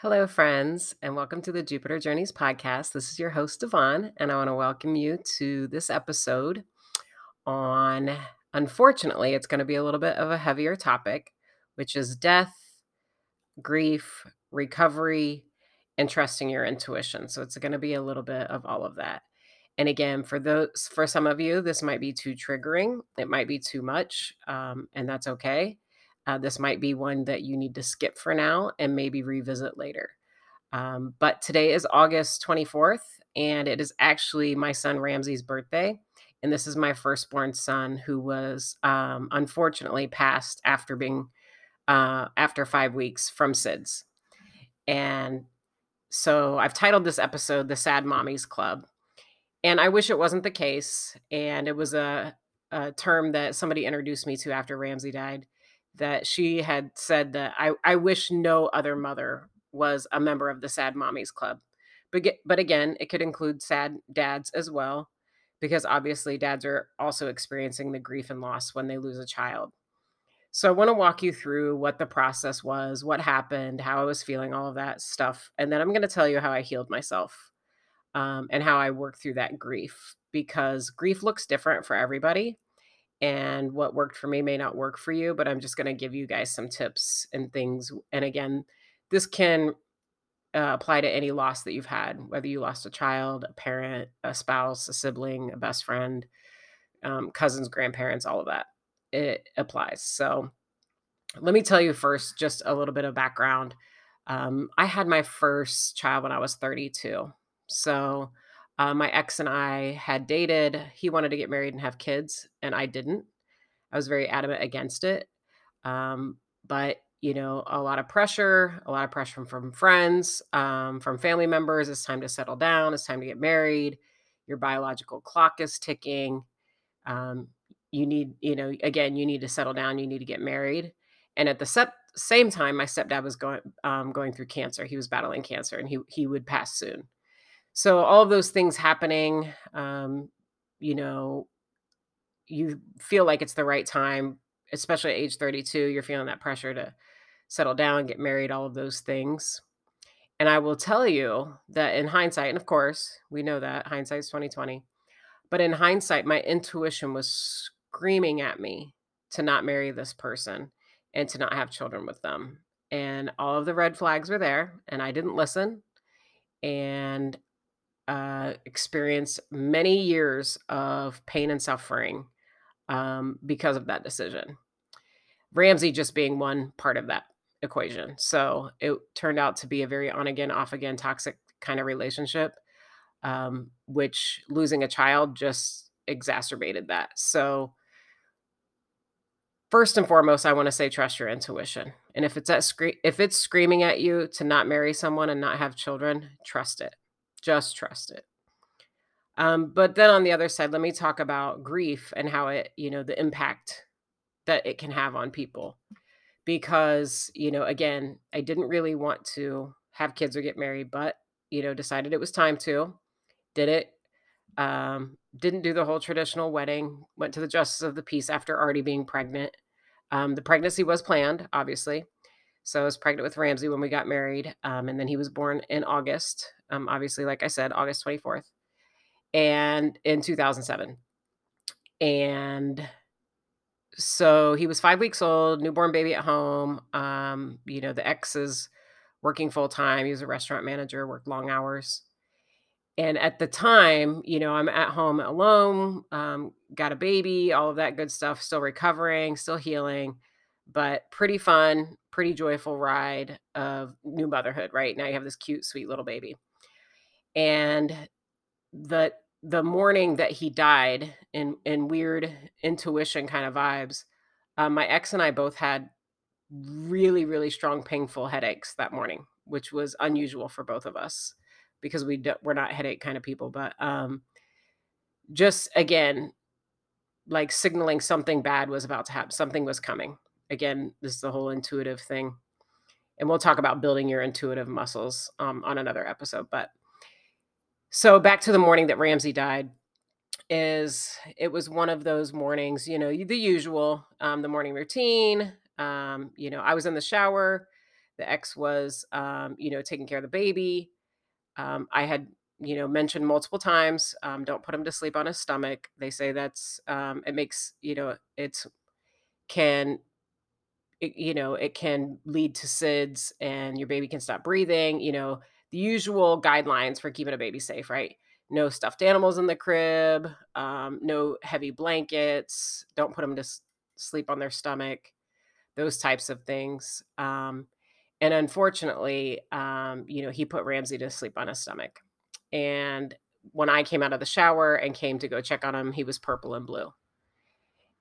Hello, friends, and welcome to the Jupiter Journeys podcast. This is your host, Devon, and I want to welcome you to this episode on, unfortunately, it's going to be a little bit of a heavier topic, which is death, grief, recovery, and trusting your intuition. So it's going to be a little bit of all of that. And again, for those, for some of you, this might be too triggering. It might be too much, um, and that's okay. Uh, this might be one that you need to skip for now and maybe revisit later. Um, but today is August 24th, and it is actually my son Ramsey's birthday. And this is my firstborn son who was um, unfortunately passed after being uh, after five weeks from SIDS. And so I've titled this episode The Sad Mommies Club. And I wish it wasn't the case. And it was a, a term that somebody introduced me to after Ramsey died that she had said that I, I wish no other mother was a member of the Sad Mommies Club. But, but again, it could include sad dads as well, because obviously dads are also experiencing the grief and loss when they lose a child. So I want to walk you through what the process was, what happened, how I was feeling, all of that stuff. And then I'm going to tell you how I healed myself um, and how I worked through that grief because grief looks different for everybody and what worked for me may not work for you but i'm just going to give you guys some tips and things and again this can uh, apply to any loss that you've had whether you lost a child a parent a spouse a sibling a best friend um, cousins grandparents all of that it applies. So let me tell you first just a little bit of background. Um, i had my first child when i was 32 so uh, my ex and I had dated. He wanted to get married and have kids, and I didn't. I was very adamant against it. Um, but you know, a lot of pressure, a lot of pressure from, from friends, um, from family members. It's time to settle down. It's time to get married. Your biological clock is ticking. Um, you need, you know, again, you need to settle down. You need to get married. And at the same time, my stepdad was going um, going through cancer. He was battling cancer, and he he would pass soon so all of those things happening um, you know you feel like it's the right time especially at age 32 you're feeling that pressure to settle down get married all of those things. And i will tell you that in hindsight and of course we know that hindsight's 2020 but in hindsight my intuition was screaming at me to not marry this person and to not have children with them. And all of the red flags were there and i didn't listen. And uh, experienced many years of pain and suffering um, because of that decision. Ramsey just being one part of that equation. So it turned out to be a very on again, off again, toxic kind of relationship, um, which losing a child just exacerbated that. So, first and foremost, I want to say trust your intuition. And if it's at scre- if it's screaming at you to not marry someone and not have children, trust it. Just trust it. Um, but then on the other side, let me talk about grief and how it, you know, the impact that it can have on people. Because, you know, again, I didn't really want to have kids or get married, but, you know, decided it was time to, did it. Um, didn't do the whole traditional wedding, went to the justice of the peace after already being pregnant. Um, the pregnancy was planned, obviously. So I was pregnant with Ramsey when we got married. Um, and then he was born in August, um, obviously, like I said, August 24th, and in 2007. And so he was five weeks old, newborn baby at home. Um, you know, the ex is working full time. He was a restaurant manager, worked long hours. And at the time, you know, I'm at home alone, um, got a baby, all of that good stuff, still recovering, still healing, but pretty fun, pretty joyful ride of new motherhood, right? Now you have this cute, sweet little baby. And the the morning that he died in in weird intuition kind of vibes, uh, my ex and I both had really, really strong, painful headaches that morning, which was unusual for both of us because we do, we're not headache kind of people. But um, just again, like signaling something bad was about to happen, something was coming again, this is the whole intuitive thing. And we'll talk about building your intuitive muscles um, on another episode. But so back to the morning that Ramsey died is it was one of those mornings, you know, the usual, um, the morning routine. Um, you know, I was in the shower. The ex was, um, you know, taking care of the baby. Um, I had, you know, mentioned multiple times, um, don't put him to sleep on his stomach. They say that's, um, it makes, you know, it's can, it, you know, it can lead to SIDS and your baby can stop breathing. You know, the usual guidelines for keeping a baby safe, right? No stuffed animals in the crib, um, no heavy blankets, don't put them to s- sleep on their stomach, those types of things. Um, and unfortunately, um, you know, he put Ramsey to sleep on his stomach. And when I came out of the shower and came to go check on him, he was purple and blue.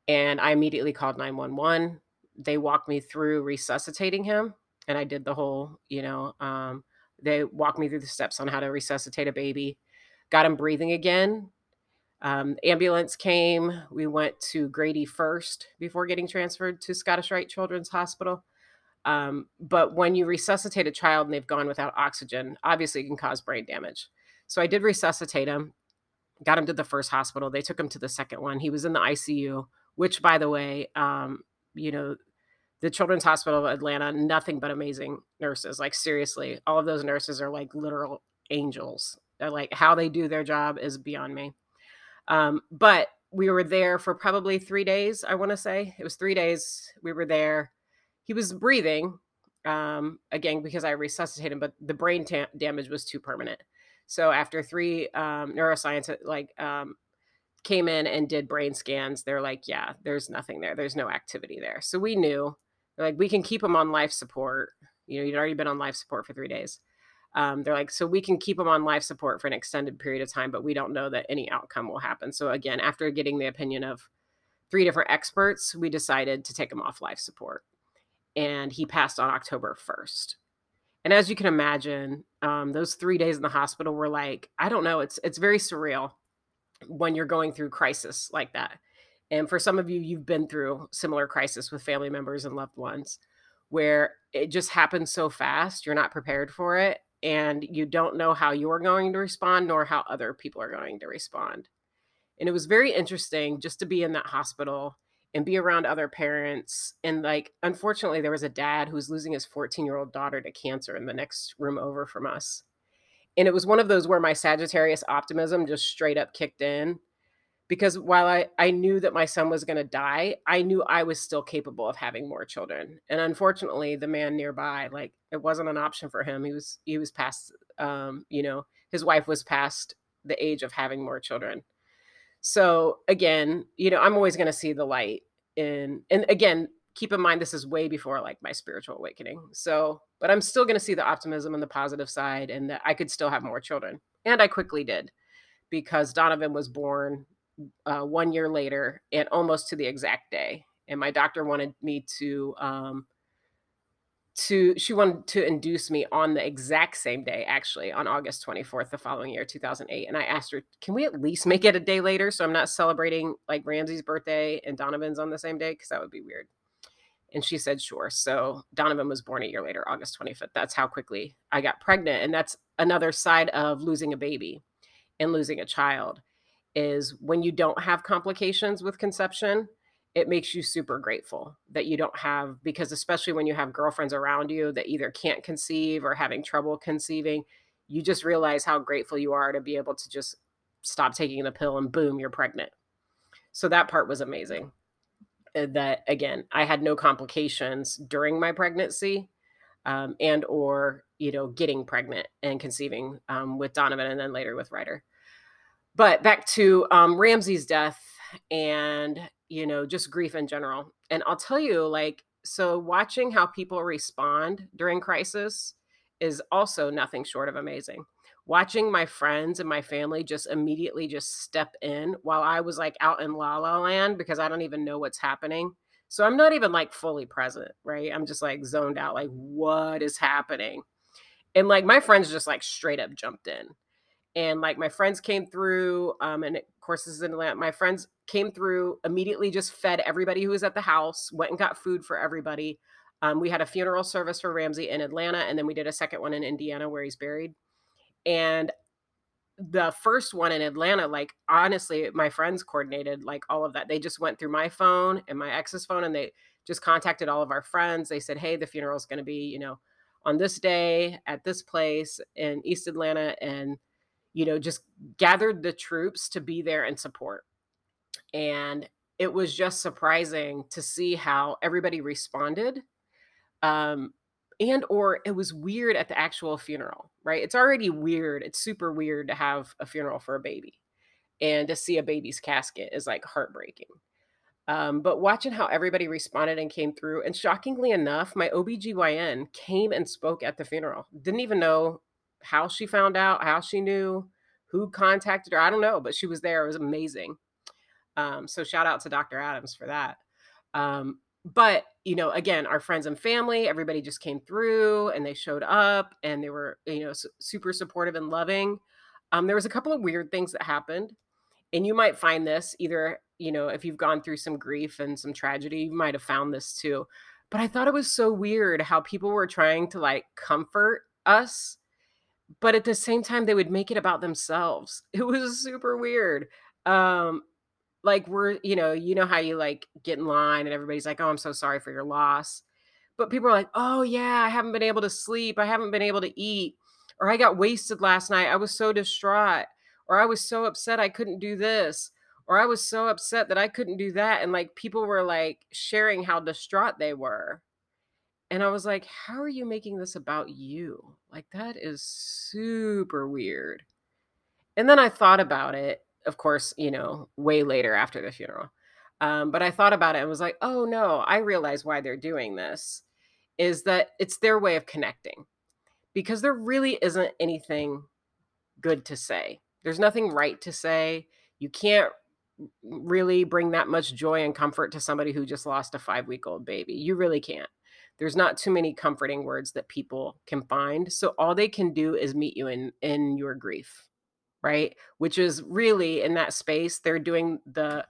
And I immediately called 911. They walked me through resuscitating him. And I did the whole, you know, um, they walked me through the steps on how to resuscitate a baby, got him breathing again. Um, ambulance came. We went to Grady first before getting transferred to Scottish Rite Children's Hospital. Um, but when you resuscitate a child and they've gone without oxygen, obviously it can cause brain damage. So I did resuscitate him, got him to the first hospital. They took him to the second one. He was in the ICU, which, by the way, um, you know, the Children's Hospital of Atlanta, nothing but amazing nurses. Like, seriously, all of those nurses are like literal angels. They're like, how they do their job is beyond me. Um, but we were there for probably three days, I want to say. It was three days. We were there. He was breathing, um, again, because I resuscitated him, but the brain damage was too permanent. So after three um, neuroscience, like, um, came in and did brain scans, they're like, yeah, there's nothing there. There's no activity there. So we knew, like, we can keep him on life support. You know, he'd already been on life support for three days. Um, they're like, so we can keep him on life support for an extended period of time, but we don't know that any outcome will happen. So again, after getting the opinion of three different experts, we decided to take him off life support. And he passed on October 1st. And as you can imagine, um, those three days in the hospital were like, I don't know, it's it's very surreal when you're going through crisis like that. And for some of you, you've been through similar crisis with family members and loved ones where it just happens so fast, you're not prepared for it, and you don't know how you're going to respond nor how other people are going to respond. And it was very interesting just to be in that hospital and be around other parents. And like, unfortunately, there was a dad who was losing his 14 year old daughter to cancer in the next room over from us. And it was one of those where my Sagittarius optimism just straight up kicked in because while I, I knew that my son was going to die, I knew I was still capable of having more children. And unfortunately, the man nearby, like it wasn't an option for him. He was he was past um, you know, his wife was past the age of having more children. So again, you know, I'm always going to see the light in and again, keep in mind this is way before like my spiritual awakening. So, but I'm still going to see the optimism and the positive side and that I could still have more children. And I quickly did because Donovan was born uh, one year later and almost to the exact day. And my doctor wanted me to um, to she wanted to induce me on the exact same day actually on august 24th the following year 2008 and i asked her can we at least make it a day later so i'm not celebrating like ramsey's birthday and donovan's on the same day? Because that would be weird. And she said sure. So donovan was born a year later august 25th that's how quickly i got pregnant and that's another side of losing a baby and losing a child is when you don't have complications with conception it makes you super grateful that you don't have because especially when you have girlfriends around you that either can't conceive or having trouble conceiving you just realize how grateful you are to be able to just stop taking the pill and boom you're pregnant. So that part was amazing. Uh, that again i had no complications during my pregnancy um, and or you know getting pregnant and conceiving um, with donovan and then later with ryder but back to um, ramsey's death and you know, just grief in general. And I'll tell you, like, so watching how people respond during crisis is also nothing short of amazing. Watching my friends and my family just immediately just step in while I was like out in la la land because I don't even know what's happening. So I'm not even like fully present, right? I'm just like zoned out, like, what is happening? And like my friends just like straight up jumped in and like my friends came through um and of course this is in atlanta my friends came through immediately just fed everybody who was at the house went and got food for everybody. Um, we had a funeral service for ramsey in atlanta and then we did a second one in indiana where he's buried. And the first one in atlanta like honestly my friends coordinated like all of that. They just went through my phone and my ex's phone and they just contacted all of our friends. They said hey the funeral is going to be you know on this day at this place in East Atlanta and, you know, just gathered the troops to be there and support. And it was just surprising to see how everybody responded. Um, and or it was weird at the actual funeral, right? It's already weird. It's super weird to have a funeral for a baby. And to see a baby's casket is like heartbreaking. Um, but watching how everybody responded and came through, and shockingly enough, my OBGYN came and spoke at the funeral. Didn't even know how she found out, how she knew, who contacted her. I don't know, but she was there. It was amazing. Um, so shout out to Dr. Adams for that. Um, but you know, again, our friends and family, everybody just came through and they showed up and they were, you know, su- super supportive and loving. Um, there was a couple of weird things that happened, and you might find this either, you know, if you've gone through some grief and some tragedy, you might have found this too. But I thought it was so weird how people were trying to like comfort us, but at the same time they would make it about themselves. It was super weird. Um, like we're you know you know how you like get in line and everybody's like oh i'm so sorry for your loss. But people are like oh yeah i haven't been able to sleep. I haven't been able to eat. Or i got wasted last night. I was so distraught. Or i was so upset i couldn't do this. Or i was so upset that i couldn't do that. And like people were like sharing how distraught they were and i was like how are you making this about you like that is super weird and then i thought about it of course, you know, way later after the funeral. Um, but I thought about it and was like, oh no, I realize why they're doing this is that it's their way of connecting because there really isn't anything good to say. There's nothing right to say. You can't really bring that much joy and comfort to somebody who just lost a five week old baby. You really can't. There's not too many comforting words that people can find. So all they can do is meet you in in your grief right? Which is really in that space, they're doing the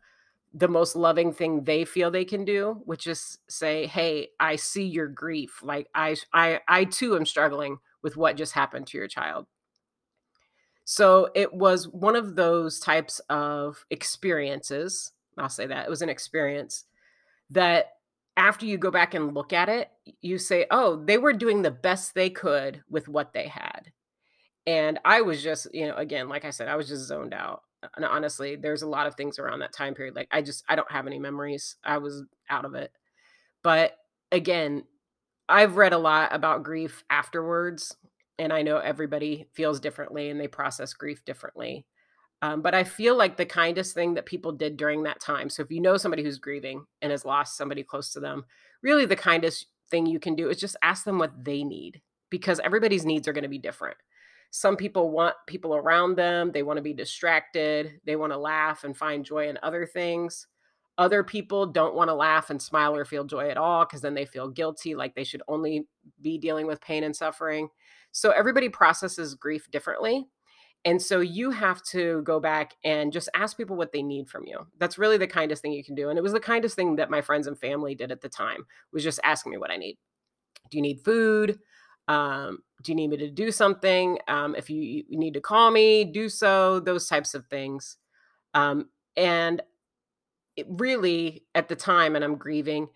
the most loving thing they feel they can do, which is say, "Hey, I see your grief. Like I I I too am struggling with what just happened to your child." So it was one of those types of experiences. I'll say that it was an experience that after you go back and look at it, you say, "Oh, they were doing the best they could with what they had." And I was just, you know, again, like I said, I was just zoned out. And honestly, there's a lot of things around that time period. Like I just, I don't have any memories. I was out of it. But again, I've read a lot about grief afterwards, and I know everybody feels differently and they process grief differently. Um, but I feel like the kindest thing that people did during that time. So if you know somebody who's grieving and has lost somebody close to them, really the kindest thing you can do is just ask them what they need because everybody's needs are going to be different. Some people want people around them, they want to be distracted, they want to laugh and find joy in other things. Other people don't want to laugh and smile or feel joy at all because then they feel guilty, like they should only be dealing with pain and suffering. So everybody processes grief differently. And so you have to go back and just ask people what they need from you. That's really the kindest thing you can do. And it was the kindest thing that my friends and family did at the time was just asking me what I need. Do you need food? Um, do you need me to do something? Um, if you, you, need to call me, do so, those types of things. Um, and it really, at the time, and I'm grieving,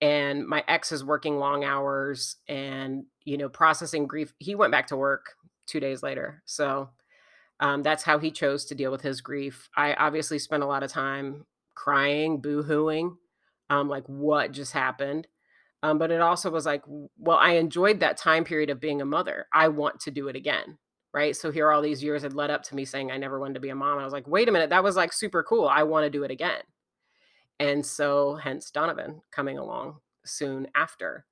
and my ex is working long hours and, you know, processing grief. He went back to work two days later. So um, that's how he chose to deal with his grief. I obviously spent a lot of time crying, boo hooing, um, like what just happened. Um, but it also was like, well, I enjoyed that time period of being a mother. I want to do it again. Right. So here all these years had led up to me saying I never wanted to be a mom. I was like, wait a minute, that was like super cool. I want to do it again. And so hence Donovan coming along soon after.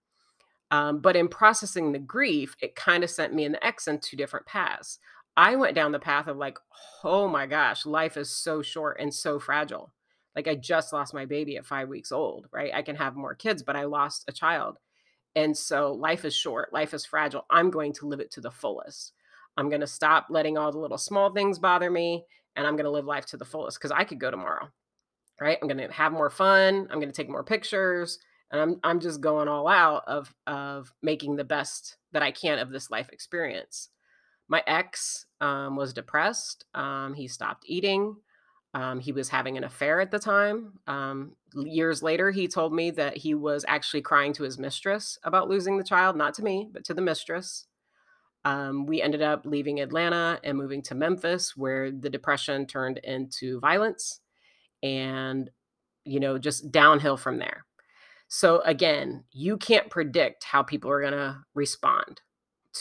Um, but in processing the grief, it kind of sent me and the ex in two different paths. I went down the path of like, oh my gosh, life is so short and so fragile. Like I just lost my baby at five weeks old, right? I can have more kids, but I lost a child. And so life is short, life is fragile. I'm going to live it to the fullest. I'm going to stop letting all the little small things bother me and I'm going to live life to the fullest because I could go tomorrow, right? I'm going to have more fun. I'm going to take more pictures and I'm, I'm just going all out of, of making the best that I can of this life experience. My ex um, was depressed. Um, he stopped eating. Um, he was having an affair at the time. Um, years later, he told me that he was actually crying to his mistress about losing the child, not to me, but to the mistress. Um, we ended up leaving Atlanta and moving to Memphis, where the depression turned into violence and, you know, just downhill from there. So, again, you can't predict how people are going to respond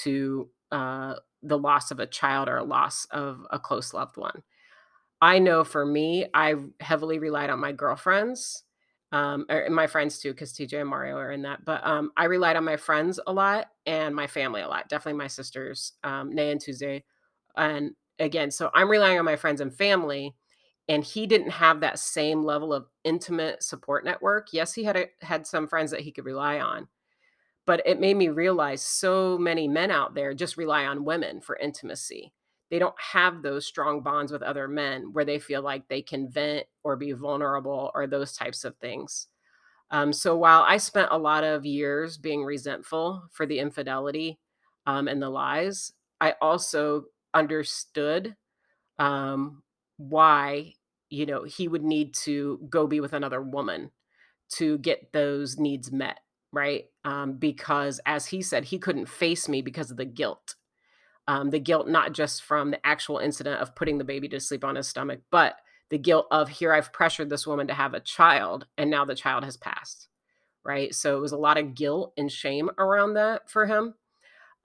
to uh, the loss of a child or a loss of a close loved one. I know for me, I heavily relied on my girlfriends, um, or my friends too, because TJ and Mario are in that. But um, I relied on my friends a lot and my family a lot. Definitely my sisters, um, Nay and Tuesday. And again, so I'm relying on my friends and family. And he didn't have that same level of intimate support network. Yes, he had a, had some friends that he could rely on, but it made me realize so many men out there just rely on women for intimacy they don't have those strong bonds with other men where they feel like they can vent or be vulnerable or those types of things. Um, so while I spent a lot of years being resentful for the infidelity um, and the lies, I also understood um, why you know he would need to go be with another woman to get those needs met right um, because as he said he couldn't face me because of the guilt um, the guilt not just from the actual incident of putting the baby to sleep on his stomach, but the guilt of here I've pressured this woman to have a child and now the child has passed. Right. So it was a lot of guilt and shame around that for him.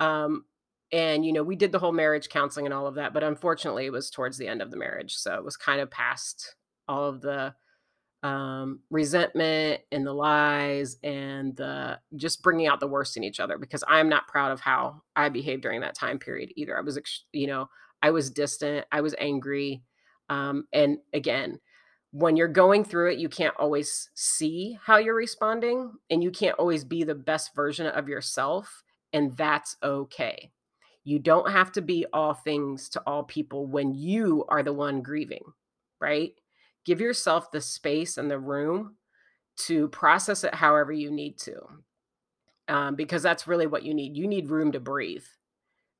Um, and, you know, we did the whole marriage counseling and all of that, but unfortunately it was towards the end of the marriage. So it was kind of past all of the um, resentment and the lies and the just bringing out the worst in each other because I'm not proud of how I behaved during that time period either. I was, you know, I was distant, I was angry. Um, and again, when you're going through it, you can't always see how you're responding and you can't always be the best version of yourself. And that's okay. You don't have to be all things to all people when you are the one grieving, right? Give yourself the space and the room to process it however you need to um, because that's really what you need. You need room to breathe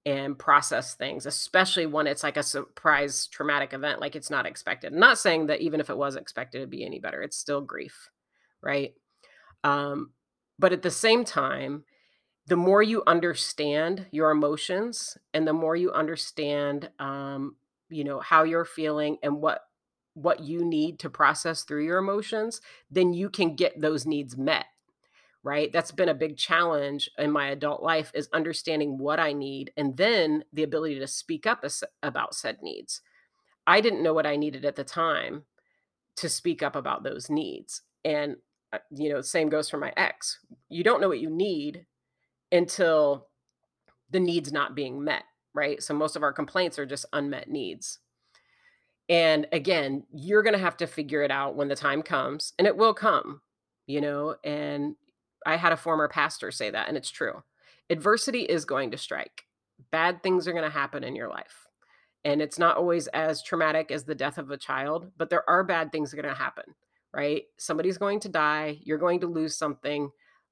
and process things especially when it's like a surprise traumatic event like it's not expected. I'm not saying that even if it was expected to be any better. It's still grief right? Um, but at the same time the more you understand your emotions and the more you understand um, you know how you're feeling and what what you need to process through your emotions, then you can get those needs met. Right? That's been a big challenge in my adult life is understanding what I need and then the ability to speak up about said needs. I didn't know what I needed at the time to speak up about those needs. And uh, you know, same goes for my ex. You don't know what you need until the needs not being met, right? So most of our complaints are just unmet needs. And again, you're going to have to figure it out when the time comes, and it will come, you know. And I had a former pastor say that, and it's true. Adversity is going to strike, bad things are going to happen in your life. And it's not always as traumatic as the death of a child, but there are bad things going to happen, right? Somebody's going to die, you're going to lose something.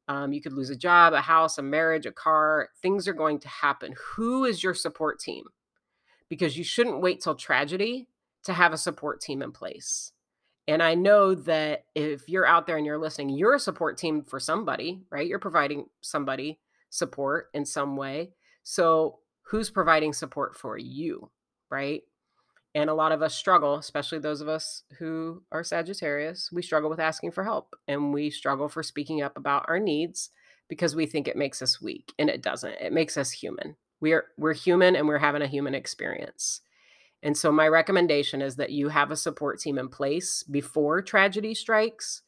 Um, you could lose a job, a house, a marriage, a car. Things are going to happen. Who is your support team? Because you shouldn't wait till tragedy to have a support team in place. And I know that if you're out there and you're listening, you're a support team for somebody, right? You're providing somebody support in some way. So, who's providing support for you, right? And a lot of us struggle, especially those of us who are Sagittarius, we struggle with asking for help and we struggle for speaking up about our needs because we think it makes us weak and it doesn't. It makes us human. We're we're human and we're having a human experience. And so my recommendation is that you have a support team in place before tragedy strikes,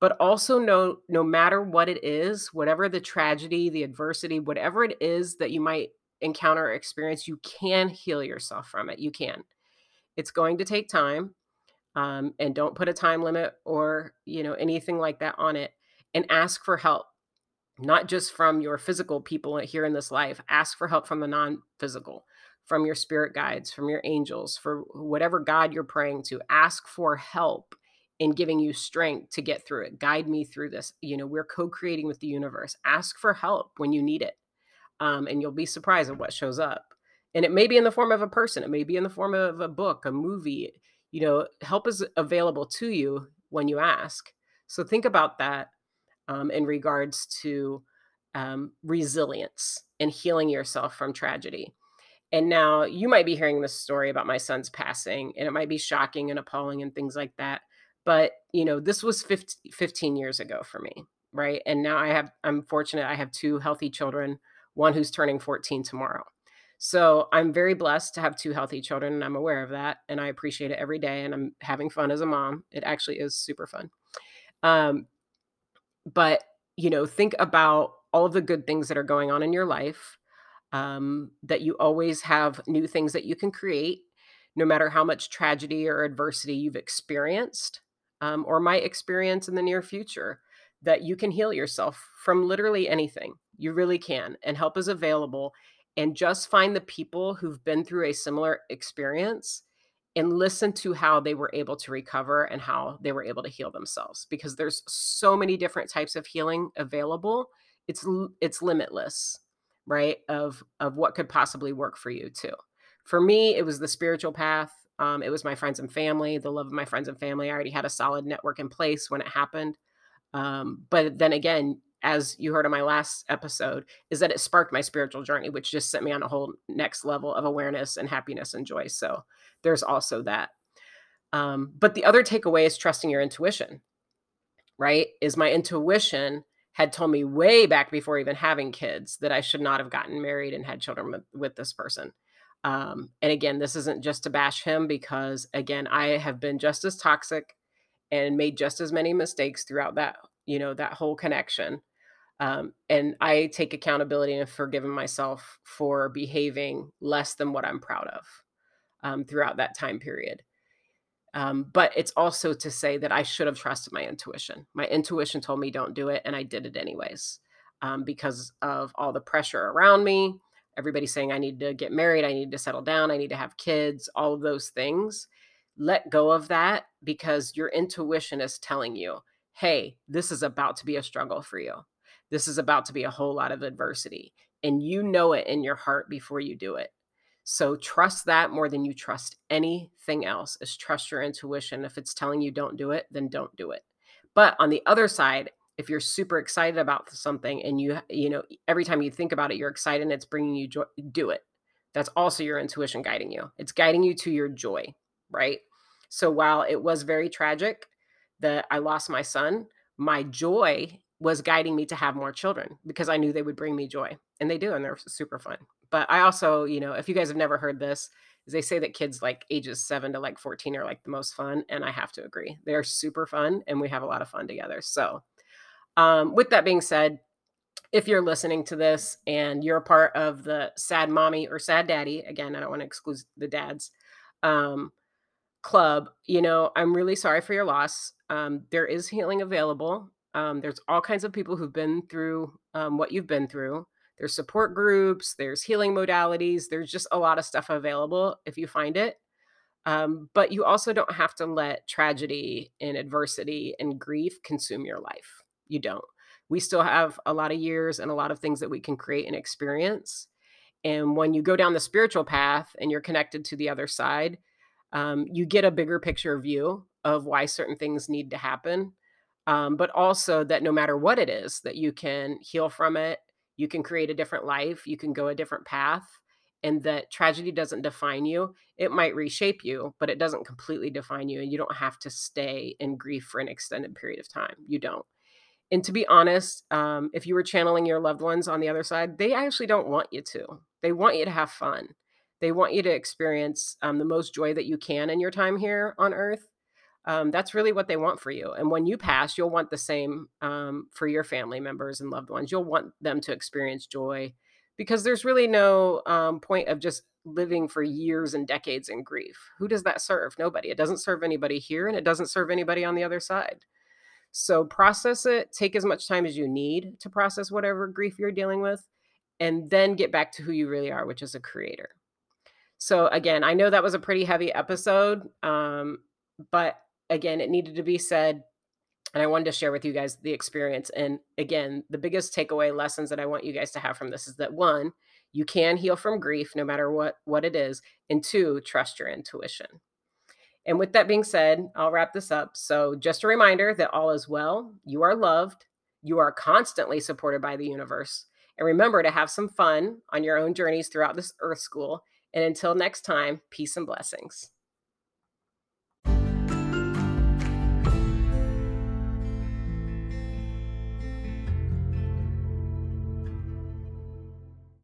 but also know no matter what it is, whatever the tragedy, the adversity, whatever it is that you might encounter or experience, you can heal yourself from it. You can. It's going to take time. Um, and don't put a time limit or you know anything like that on it and ask for help not just from your physical people here in this life ask for help from the non-physical from your spirit guides, from your angels, for whatever God you're praying to. Ask for help in giving you strength to get through it. Guide me through this. You know, we're co creating with the universe. Ask for help when you need it. Um, and you'll be surprised at what shows up. And it may be in the form of a person, it may be in the form of a book, a movie. you know, help is available to you when you ask. So think about that um, in regards to um, resilience and healing yourself from tragedy. And now you might be hearing this story about my son's passing, and it might be shocking and appalling and things like that. But, you know, this was 15, 15 years ago for me, right? And now I have, I'm fortunate, I have two healthy children, one who's turning 14 tomorrow. So I'm very blessed to have two healthy children, and I'm aware of that. And I appreciate it every day. And I'm having fun as a mom. It actually is super fun. Um, but, you know, think about all of the good things that are going on in your life um, that you always have new things that you can create, no matter how much tragedy or adversity you've experienced um, or might experience in the near future, that you can heal yourself from literally anything. You really can. And help is available. And just find the people who've been through a similar experience and listen to how they were able to recover and how they were able to heal themselves because there's so many different types of healing available it's it's limitless right of of what could possibly work for you too. For me it was the spiritual path um, it was my friends and family the love of my friends and family. I already had a solid network in place when it happened um, but then again as you heard in my last episode is that it sparked my spiritual journey which just sent me on a whole next level of awareness and happiness and joy. So there's also that. Um, but the other takeaway is trusting your intuition right? Is my intuition had told me way back before even having kids that I should not have gotten married and had children with, with this person. Um, and again, this isn't just to bash him because, again, I have been just as toxic and made just as many mistakes throughout that, you know, that whole connection. Um, and I take accountability and forgiving myself for behaving less than what I'm proud of um, throughout that time period. Um, but it's also to say that I should have trusted my intuition. My intuition told me don't do it, and I did it anyways um, because of all the pressure around me. Everybody saying I need to get married, I need to settle down, I need to have kids, all of those things. Let go of that because your intuition is telling you, hey, this is about to be a struggle for you. This is about to be a whole lot of adversity. And you know it in your heart before you do it. So trust that more than you trust anything else is trust your intuition. If it's telling you don't do it, then don't do it. But on the other side, if you're super excited about something and you you know every time you think about it you're excited and it's bringing you joy, do it. That's also your intuition guiding you. It's guiding you to your joy, right? So while it was very tragic that I lost my son, my joy was guiding me to have more children because I knew they would bring me joy. And they do, and they're super fun. But I also, you know, if you guys have never heard this, they say that kids like ages seven to like 14 are like the most fun. And I have to agree. They're super fun and we have a lot of fun together. So, um, with that being said, if you're listening to this and you're a part of the sad mommy or sad daddy, again, I don't want to exclude the dads um, club, you know, I'm really sorry for your loss. Um, there is healing available. Um, there's all kinds of people who've been through um, what you've been through. There's support groups, there's healing modalities, there's just a lot of stuff available if you find it. Um, but you also don't have to let tragedy and adversity and grief consume your life. You don't. We still have a lot of years and a lot of things that we can create and experience. And when you go down the spiritual path and you're connected to the other side, um, you get a bigger picture view of why certain things need to happen. Um, but also that no matter what it is, that you can heal from it you can create a different life, you can go a different path, and that tragedy doesn't define you. It might reshape you, but it doesn't completely define you, and you don't have to stay in grief for an extended period of time. You don't. And to be honest, um, if you were channeling your loved ones on the other side, they actually don't want you to. They want you to have fun. They want you to experience um, the most joy that you can in your time here on earth um, that's really what they want for you. And when you pass, you'll want the same um, for your family members and loved ones. You'll want them to experience joy because there's really no um, point of just living for years and decades in grief. Who does that serve? Nobody. It doesn't serve anybody here and it doesn't serve anybody on the other side. So process it, take as much time as you need to process whatever grief you're dealing with, and then get back to who you really are, which is a creator. So, again, I know that was a pretty heavy episode, um, but again, it needed to be said. And I wanted to share with you guys the experience. And again, the biggest takeaway lessons that I want you guys to have from this is that one, you can heal from grief no matter what what it is, and two, trust your intuition. And with that being said, I'll wrap this up. So, just a reminder that all is well, you are loved, you are constantly supported by the universe. And remember to have some fun on your own journeys throughout this earth school. And until next time, peace and blessings.